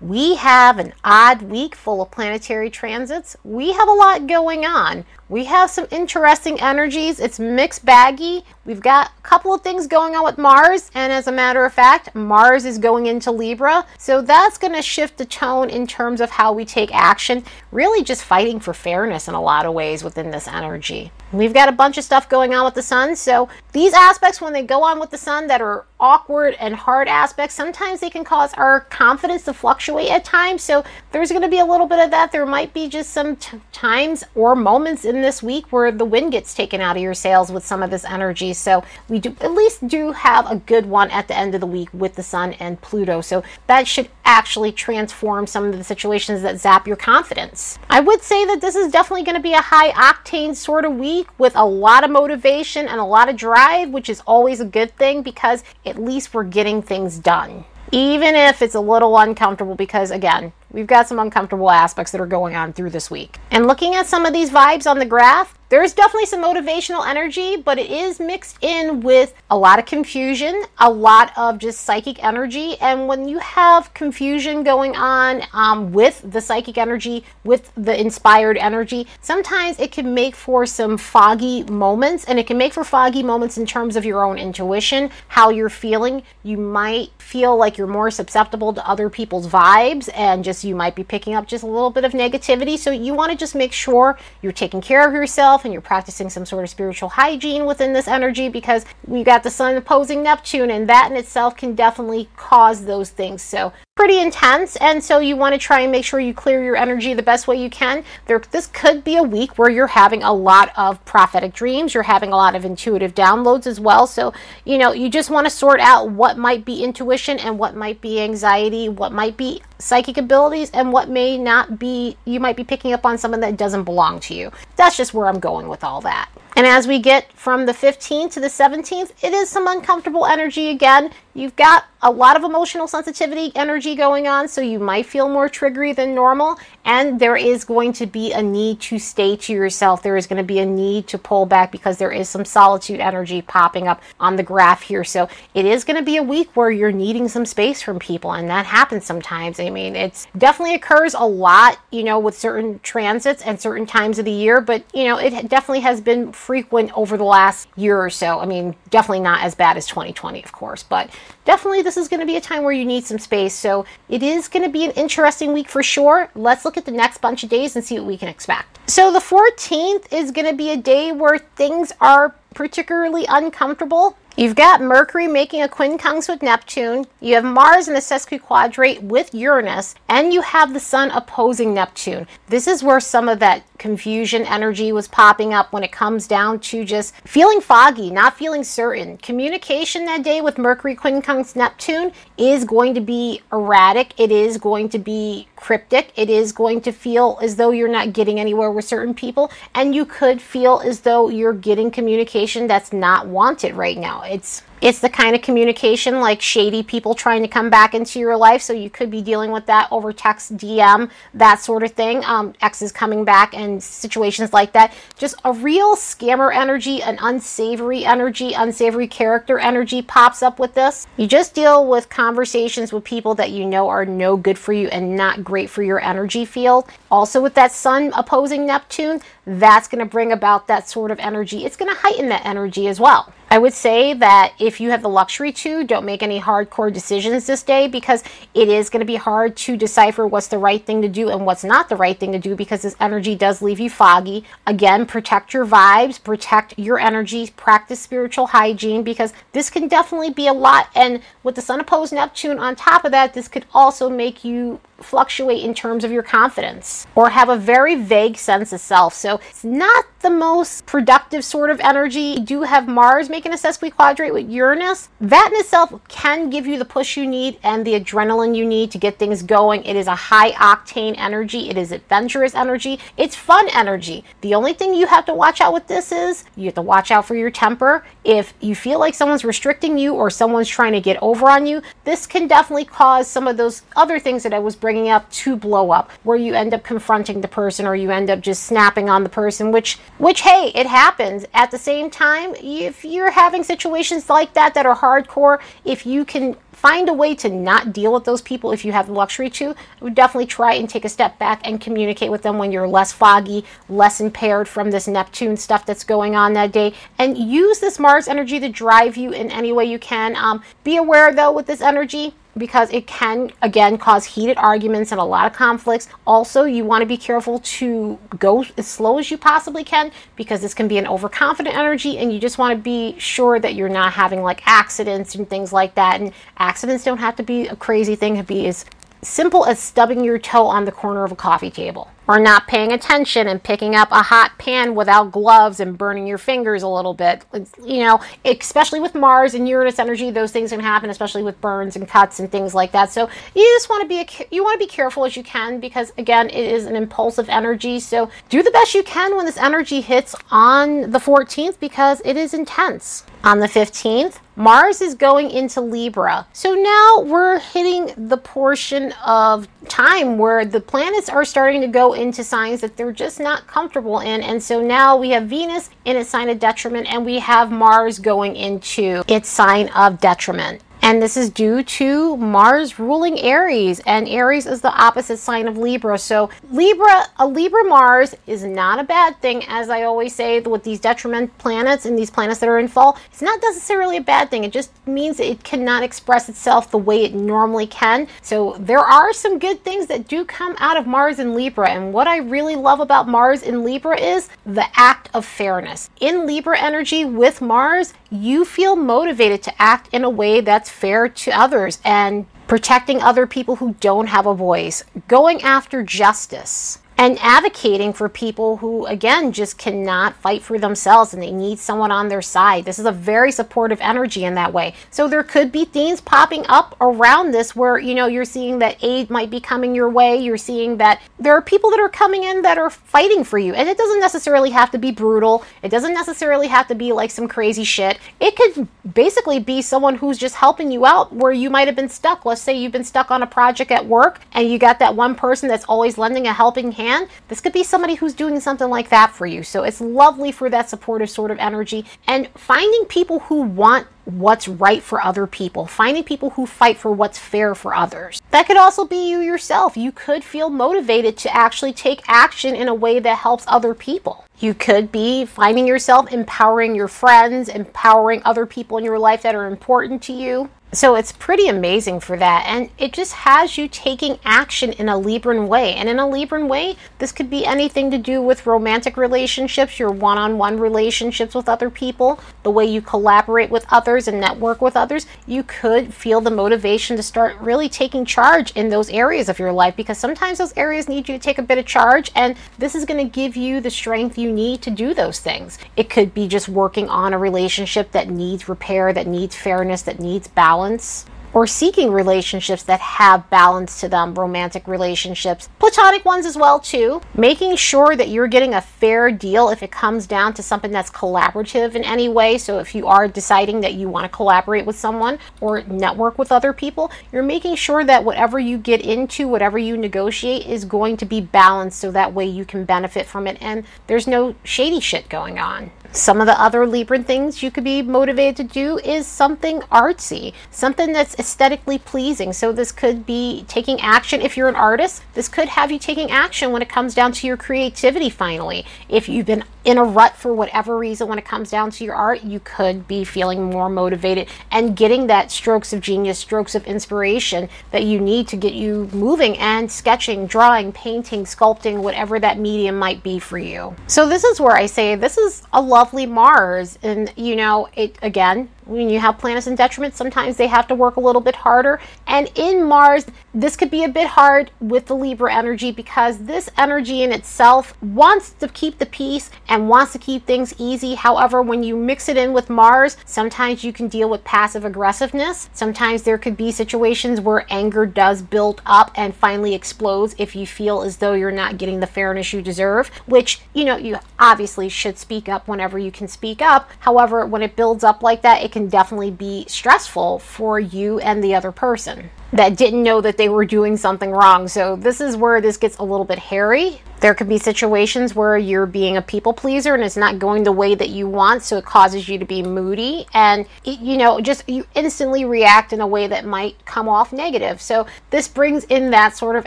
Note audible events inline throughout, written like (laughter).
We have an odd week full of planetary transits. We have a lot going on. We have some interesting energies. It's mixed baggy. We've got a couple of things going on with Mars, and as a matter of fact, Mars is going into Libra. So that's going to shift the tone in terms of how we take action, really just fighting for fairness in a lot of ways within this energy. We've got a bunch of stuff going on with the sun. So these aspects, when they go on with the sun that are awkward and hard aspects, sometimes they can cause our confidence to fluctuate at times. So there's going to be a little bit of that. There might be just some t- times or moments in this week where the wind gets taken out of your sails with some of this energy. So we do at least do have a good one at the end of the week with the sun and Pluto. So that should actually transform some of the situations that zap your confidence. I would say that this is definitely going to be a high octane sort of week with a lot of motivation and a lot of drive, which is always a good thing because at least we're getting things done even if it's a little uncomfortable because again we've got some uncomfortable aspects that are going on through this week. And looking at some of these vibes on the graph there's definitely some motivational energy, but it is mixed in with a lot of confusion, a lot of just psychic energy. And when you have confusion going on um, with the psychic energy, with the inspired energy, sometimes it can make for some foggy moments. And it can make for foggy moments in terms of your own intuition, how you're feeling. You might feel like you're more susceptible to other people's vibes, and just you might be picking up just a little bit of negativity. So you want to just make sure you're taking care of yourself yourself and you're practicing some sort of spiritual hygiene within this energy because we got the sun opposing Neptune, and that in itself can definitely cause those things. So pretty intense and so you want to try and make sure you clear your energy the best way you can. There this could be a week where you're having a lot of prophetic dreams you're having a lot of intuitive downloads as well. So you know you just want to sort out what might be intuition and what might be anxiety what might be psychic abilities and what may not be you might be picking up on something that doesn't belong to you. That's just where i'm going with all that and as we get from the 15th to the 17th, it is some uncomfortable energy again. You've got a lot of emotional sensitivity energy going on, so you might feel more triggery than normal. And there is going to be a need to stay to yourself. There is going to be a need to pull back because there is some solitude energy popping up on the graph here. So it is going to be a week where you're needing some space from people, and that happens sometimes. I mean, it definitely occurs a lot, you know, with certain transits and certain times of the year, but you know, it definitely has been frequent over the last year or so. I mean, definitely not as bad as 2020, of course, but definitely this is going to be a time where you need some space. So it is going to be an interesting week for sure. Let's look at the next bunch of days and see what we can expect. So the 14th is going to be a day where things are particularly uncomfortable. You've got Mercury making a quincunx with Neptune, you have Mars in a sesquiquadrate with Uranus, and you have the Sun opposing Neptune. This is where some of that confusion energy was popping up when it comes down to just feeling foggy, not feeling certain. Communication that day with Mercury quincunx Neptune is going to be erratic, it is going to be cryptic, it is going to feel as though you're not getting anywhere with certain people, and you could feel as though you're getting communication that's not wanted right now. It's it's the kind of communication like shady people trying to come back into your life. So you could be dealing with that over text, DM, that sort of thing. Um, exes coming back and situations like that. Just a real scammer energy, an unsavory energy, unsavory character energy pops up with this. You just deal with conversations with people that you know are no good for you and not great for your energy field. Also, with that sun opposing Neptune, that's going to bring about that sort of energy. It's going to heighten that energy as well. I would say that if you have the luxury to, don't make any hardcore decisions this day because it is going to be hard to decipher what's the right thing to do and what's not the right thing to do because this energy does leave you foggy. Again, protect your vibes, protect your energy, practice spiritual hygiene because this can definitely be a lot. And with the Sun opposed Neptune on top of that, this could also make you fluctuate in terms of your confidence or have a very vague sense of self. So it's not the most productive sort of energy. You do have Mars making a sesquiquadrate with Uranus. That in itself can give you the push you need and the adrenaline you need to get things going. It is a high octane energy. It is adventurous energy. It's fun energy. The only thing you have to watch out with this is you have to watch out for your temper. If you feel like someone's restricting you or someone's trying to get over on you, this can definitely cause some of those other things that I was bringing bringing up to blow up, where you end up confronting the person or you end up just snapping on the person, which, which, hey, it happens. At the same time, if you're having situations like that that are hardcore, if you can find a way to not deal with those people if you have the luxury to. Would definitely try and take a step back and communicate with them when you're less foggy, less impaired from this Neptune stuff that's going on that day. And use this Mars energy to drive you in any way you can. Um, be aware though with this energy, because it can again cause heated arguments and a lot of conflicts. Also, you want to be careful to go as slow as you possibly can because this can be an overconfident energy and you just want to be sure that you're not having like accidents and things like that. And accidents don't have to be a crazy thing, to be as simple as stubbing your toe on the corner of a coffee table or not paying attention and picking up a hot pan without gloves and burning your fingers a little bit. You know, especially with Mars and Uranus energy, those things can happen, especially with burns and cuts and things like that. So you just want to be a, you want to be careful as you can because again, it is an impulsive energy. So do the best you can when this energy hits on the 14th because it is intense. On the 15th, Mars is going into Libra. So now we're hitting the portion of time where the planets are starting to go into signs that they're just not comfortable in. And so now we have Venus in its sign of detriment and we have Mars going into its sign of detriment. And this is due to Mars ruling Aries, and Aries is the opposite sign of Libra. So, Libra, a Libra Mars is not a bad thing, as I always say with these detriment planets and these planets that are in fall. It's not necessarily a bad thing, it just means it cannot express itself the way it normally can. So, there are some good things that do come out of Mars in Libra, and what I really love about Mars in Libra is the act of fairness. In Libra energy with Mars, you feel motivated to act in a way that's fair to others and protecting other people who don't have a voice, going after justice and advocating for people who, again, just cannot fight for themselves and they need someone on their side. This is a very supportive energy in that way. So there could be themes popping up around this where, you know, you're seeing that aid might be coming your way. You're seeing that there are people that are coming in that are fighting for you. And it doesn't necessarily have to be brutal, it doesn't necessarily have to be like some crazy shit. It could basically be someone who's just helping you out where you might have been stuck. Let's say you've been stuck on a project at work and you got that one person that's always lending a helping hand this could be somebody who's doing something like that for you. So it's lovely for that supportive sort of energy and finding people who want what's right for other people, finding people who fight for what's fair for others. That could also be you yourself. You could feel motivated to actually take action in a way that helps other people. You could be finding yourself empowering your friends, empowering other people in your life that are important to you. So it's pretty amazing for that. And it just has you taking action in a Libran way. And in a Libran way, this could be anything to do with romantic relationships, your one on one relationships with other people, the way you collaborate with others and network with others. You could feel the motivation to start really taking charge in those areas of your life because sometimes those areas need you to take a bit of charge. And this is going to give you the strength you need to do those things. It could be just working on a relationship that needs repair, that needs fairness, that needs balance balance or seeking relationships that have balance to them, romantic relationships, platonic ones as well too. Making sure that you're getting a fair deal if it comes down to something that's collaborative in any way. So if you are deciding that you want to collaborate with someone or network with other people, you're making sure that whatever you get into, whatever you negotiate is going to be balanced so that way you can benefit from it and there's no shady shit going on. Some of the other Libran things you could be motivated to do is something artsy, something that's aesthetically pleasing. So this could be taking action if you're an artist. This could have you taking action when it comes down to your creativity finally. If you've been in a rut for whatever reason when it comes down to your art, you could be feeling more motivated and getting that strokes of genius, strokes of inspiration that you need to get you moving and sketching, drawing, painting, sculpting, whatever that medium might be for you. So this is where I say this is a lovely Mars. And you know, it again, when you have planets in detriment, sometimes they have to work a little bit harder. And in Mars, this could be a bit hard with the Libra energy because this energy in itself wants to keep the peace and wants to keep things easy. However, when you mix it in with Mars, sometimes you can deal with passive aggressiveness. Sometimes there could be situations where anger does build up and finally explodes if you feel as though you're not getting the fairness you deserve, which, you know, you obviously should speak up whenever you can speak up. However, when it builds up like that, it can can definitely be stressful for you and the other person that didn't know that they were doing something wrong. So, this is where this gets a little bit hairy. There could be situations where you're being a people pleaser and it's not going the way that you want, so it causes you to be moody and you know, just you instantly react in a way that might come off negative. So, this brings in that sort of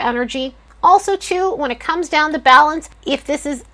energy. Also, too, when it comes down to balance, if this is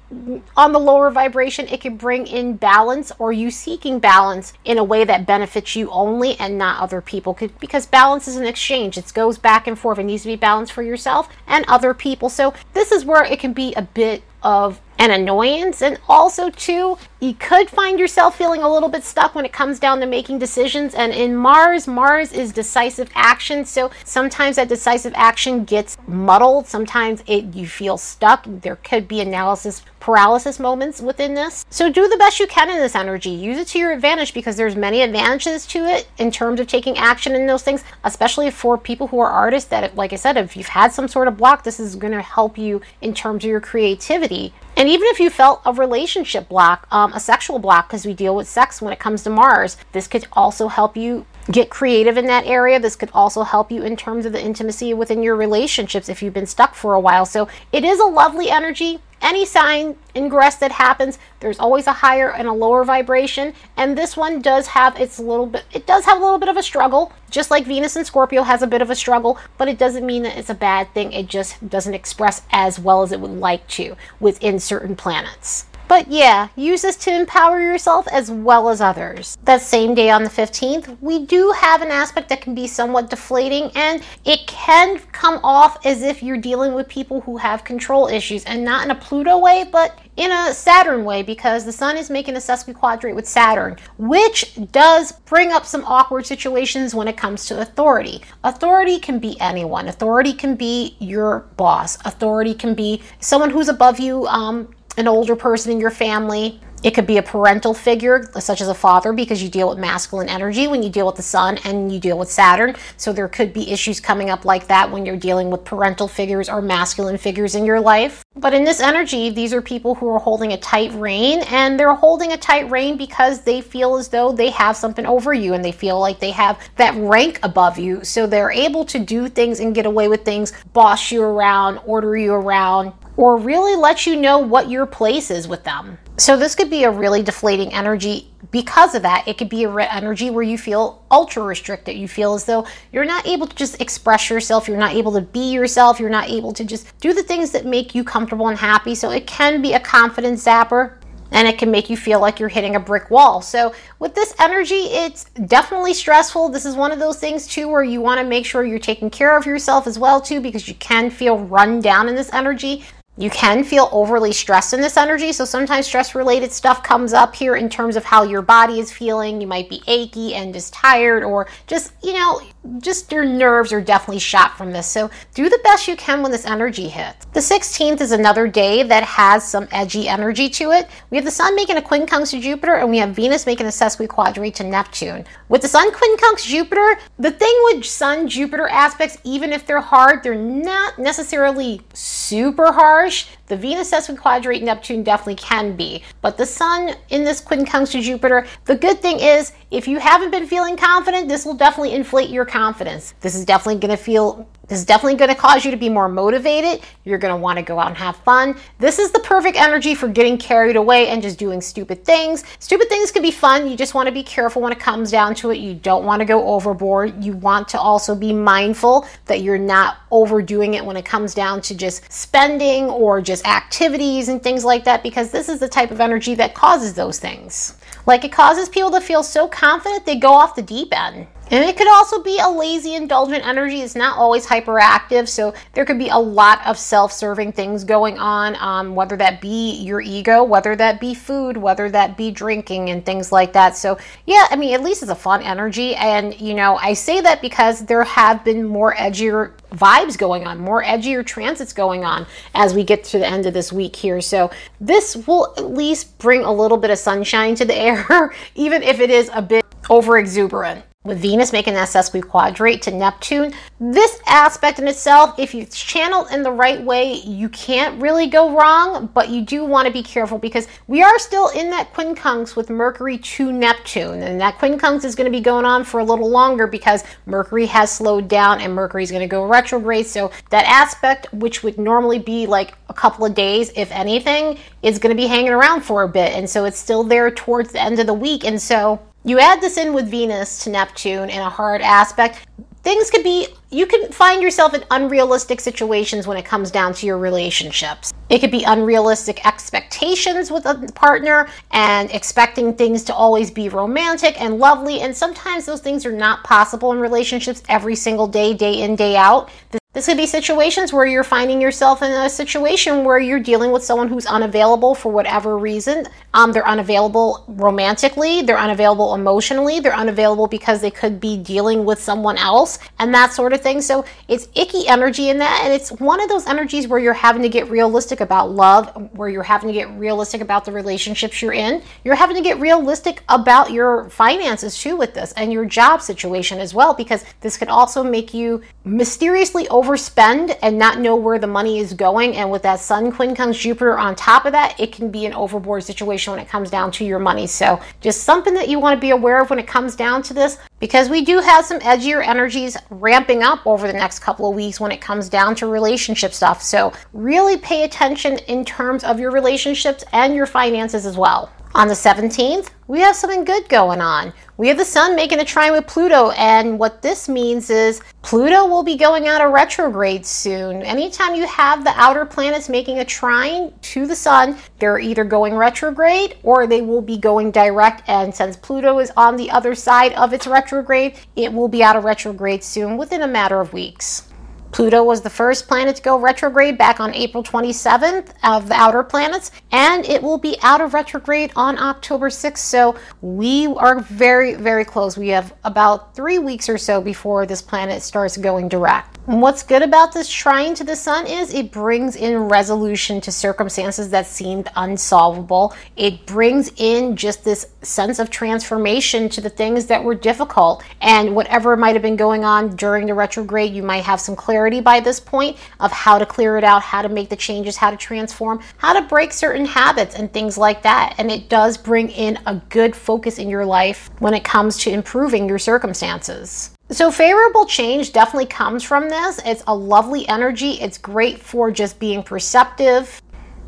on the lower vibration, it can bring in balance or you seeking balance in a way that benefits you only and not other people. Because balance is an exchange, it goes back and forth. It needs to be balanced for yourself and other people. So, this is where it can be a bit of an annoyance. And also, too, you could find yourself feeling a little bit stuck when it comes down to making decisions. And in Mars, Mars is decisive action. So sometimes that decisive action gets muddled. Sometimes it you feel stuck. There could be analysis paralysis moments within this. So do the best you can in this energy. Use it to your advantage because there's many advantages to it in terms of taking action in those things, especially for people who are artists that like I said, if you've had some sort of block, this is going to help you in terms of your creativity. And even if you felt a relationship block, um, a sexual block, because we deal with sex when it comes to Mars, this could also help you get creative in that area. This could also help you in terms of the intimacy within your relationships if you've been stuck for a while. So it is a lovely energy any sign ingress that happens, there's always a higher and a lower vibration. And this one does have its little bit, it does have a little bit of a struggle, just like Venus and Scorpio has a bit of a struggle, but it doesn't mean that it's a bad thing. It just doesn't express as well as it would like to within certain planets. But yeah, use this to empower yourself as well as others. That same day on the 15th, we do have an aspect that can be somewhat deflating and it can come off as if you're dealing with people who have control issues and not in a Pluto way, but in a Saturn way because the Sun is making a sesquiquadrate with Saturn, which does bring up some awkward situations when it comes to authority. Authority can be anyone. Authority can be your boss. Authority can be someone who's above you, um, an older person in your family. It could be a parental figure, such as a father, because you deal with masculine energy when you deal with the sun and you deal with Saturn. So there could be issues coming up like that when you're dealing with parental figures or masculine figures in your life. But in this energy, these are people who are holding a tight rein, and they're holding a tight rein because they feel as though they have something over you and they feel like they have that rank above you. So they're able to do things and get away with things, boss you around, order you around, or really let you know what your place is with them. So this could be a really deflating energy because of that. It could be a re- energy where you feel ultra restricted. You feel as though you're not able to just express yourself, you're not able to be yourself, you're not able to just do the things that make you comfortable and happy. So it can be a confidence zapper and it can make you feel like you're hitting a brick wall. So, with this energy, it's definitely stressful. This is one of those things too where you want to make sure you're taking care of yourself as well too because you can feel run down in this energy. You can feel overly stressed in this energy. So sometimes stress related stuff comes up here in terms of how your body is feeling. You might be achy and just tired, or just, you know, just your nerves are definitely shot from this. So do the best you can when this energy hits. The 16th is another day that has some edgy energy to it. We have the sun making a quincunx to Jupiter, and we have Venus making a sesquiquadrate to Neptune. With the sun quincunx Jupiter, the thing with sun Jupiter aspects, even if they're hard, they're not necessarily super harsh. The Venus sesquiquadrate Neptune definitely can be. But the Sun in this quincunx to Jupiter, the good thing is if you haven't been feeling confident, this will definitely inflate your confidence. This is definitely going to feel this is definitely going to cause you to be more motivated. You're going to want to go out and have fun. This is the perfect energy for getting carried away and just doing stupid things. Stupid things can be fun. You just want to be careful when it comes down to it. You don't want to go overboard. You want to also be mindful that you're not overdoing it when it comes down to just spending or just activities and things like that because this is the type of energy that causes those things. Like it causes people to feel so confident they go off the deep end. And it could also be a lazy, indulgent energy. It's not always hyperactive. So there could be a lot of self serving things going on, um, whether that be your ego, whether that be food, whether that be drinking, and things like that. So, yeah, I mean, at least it's a fun energy. And, you know, I say that because there have been more edgier vibes going on, more edgier transits going on as we get to the end of this week here. So, this will at least bring a little bit of sunshine to the (laughs) air, even if it is a bit over exuberant. With Venus making that sesquiquadrate quadrate to Neptune. This aspect in itself, if you channel in the right way, you can't really go wrong, but you do want to be careful because we are still in that quincunx with Mercury to Neptune. And that quincunx is going to be going on for a little longer because Mercury has slowed down and Mercury is going to go retrograde. So that aspect, which would normally be like a couple of days, if anything, is going to be hanging around for a bit. And so it's still there towards the end of the week. And so you add this in with Venus to Neptune in a hard aspect. Things could be, you can find yourself in unrealistic situations when it comes down to your relationships. It could be unrealistic expectations with a partner and expecting things to always be romantic and lovely. And sometimes those things are not possible in relationships every single day, day in, day out. This could be situations where you're finding yourself in a situation where you're dealing with someone who's unavailable for whatever reason. Um, they're unavailable romantically, they're unavailable emotionally, they're unavailable because they could be dealing with someone else and that sort of thing. So it's icky energy in that. And it's one of those energies where you're having to get realistic about love, where you're having to get realistic about the relationships you're in. You're having to get realistic about your finances too with this and your job situation as well, because this could also make you mysteriously overspend and not know where the money is going. And with that Sun quincunx Jupiter on top of that, it can be an overboard situation when it comes down to your money. So just something that you want to be aware of when it comes down to this, because we do have some edgier energies ramping up over the next couple of weeks when it comes down to relationship stuff. So really pay attention in terms of your relationships and your finances as well. On the 17th, we have something good going on. We have the Sun making a trine with Pluto, and what this means is Pluto will be going out of retrograde soon. Anytime you have the outer planets making a trine to the Sun, they're either going retrograde or they will be going direct. And since Pluto is on the other side of its retrograde, it will be out of retrograde soon within a matter of weeks. Pluto was the first planet to go retrograde back on April 27th of the outer planets, and it will be out of retrograde on October 6th. So we are very, very close. We have about three weeks or so before this planet starts going direct. What's good about this trine to the sun is it brings in resolution to circumstances that seemed unsolvable. It brings in just this sense of transformation to the things that were difficult. And whatever might have been going on during the retrograde, you might have some clarity by this point of how to clear it out, how to make the changes, how to transform, how to break certain habits, and things like that. And it does bring in a good focus in your life when it comes to improving your circumstances. So, favorable change definitely comes from this. It's a lovely energy. It's great for just being perceptive,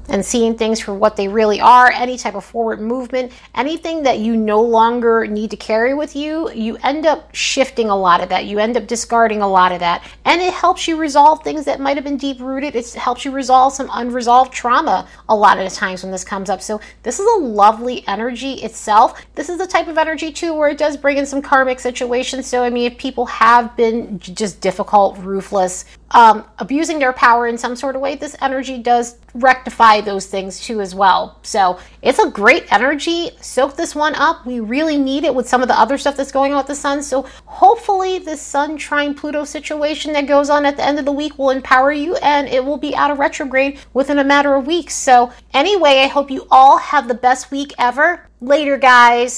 and seeing things for what they really are, any type of forward movement, anything that you no longer need to carry with you, you end up shifting a lot of that. You end up discarding a lot of that. And it helps you resolve things that might have been deep rooted. It helps you resolve some unresolved trauma a lot of the times when this comes up. So, this is a lovely energy itself. This is the type of energy, too, where it does bring in some karmic situations. So, I mean, if people have been just difficult, ruthless, um, abusing their power in some sort of way, this energy does rectify those things too as well. So it's a great energy. Soak this one up. We really need it with some of the other stuff that's going on with the sun. So hopefully this sun trine Pluto situation that goes on at the end of the week will empower you and it will be out of retrograde within a matter of weeks. So anyway, I hope you all have the best week ever. Later, guys.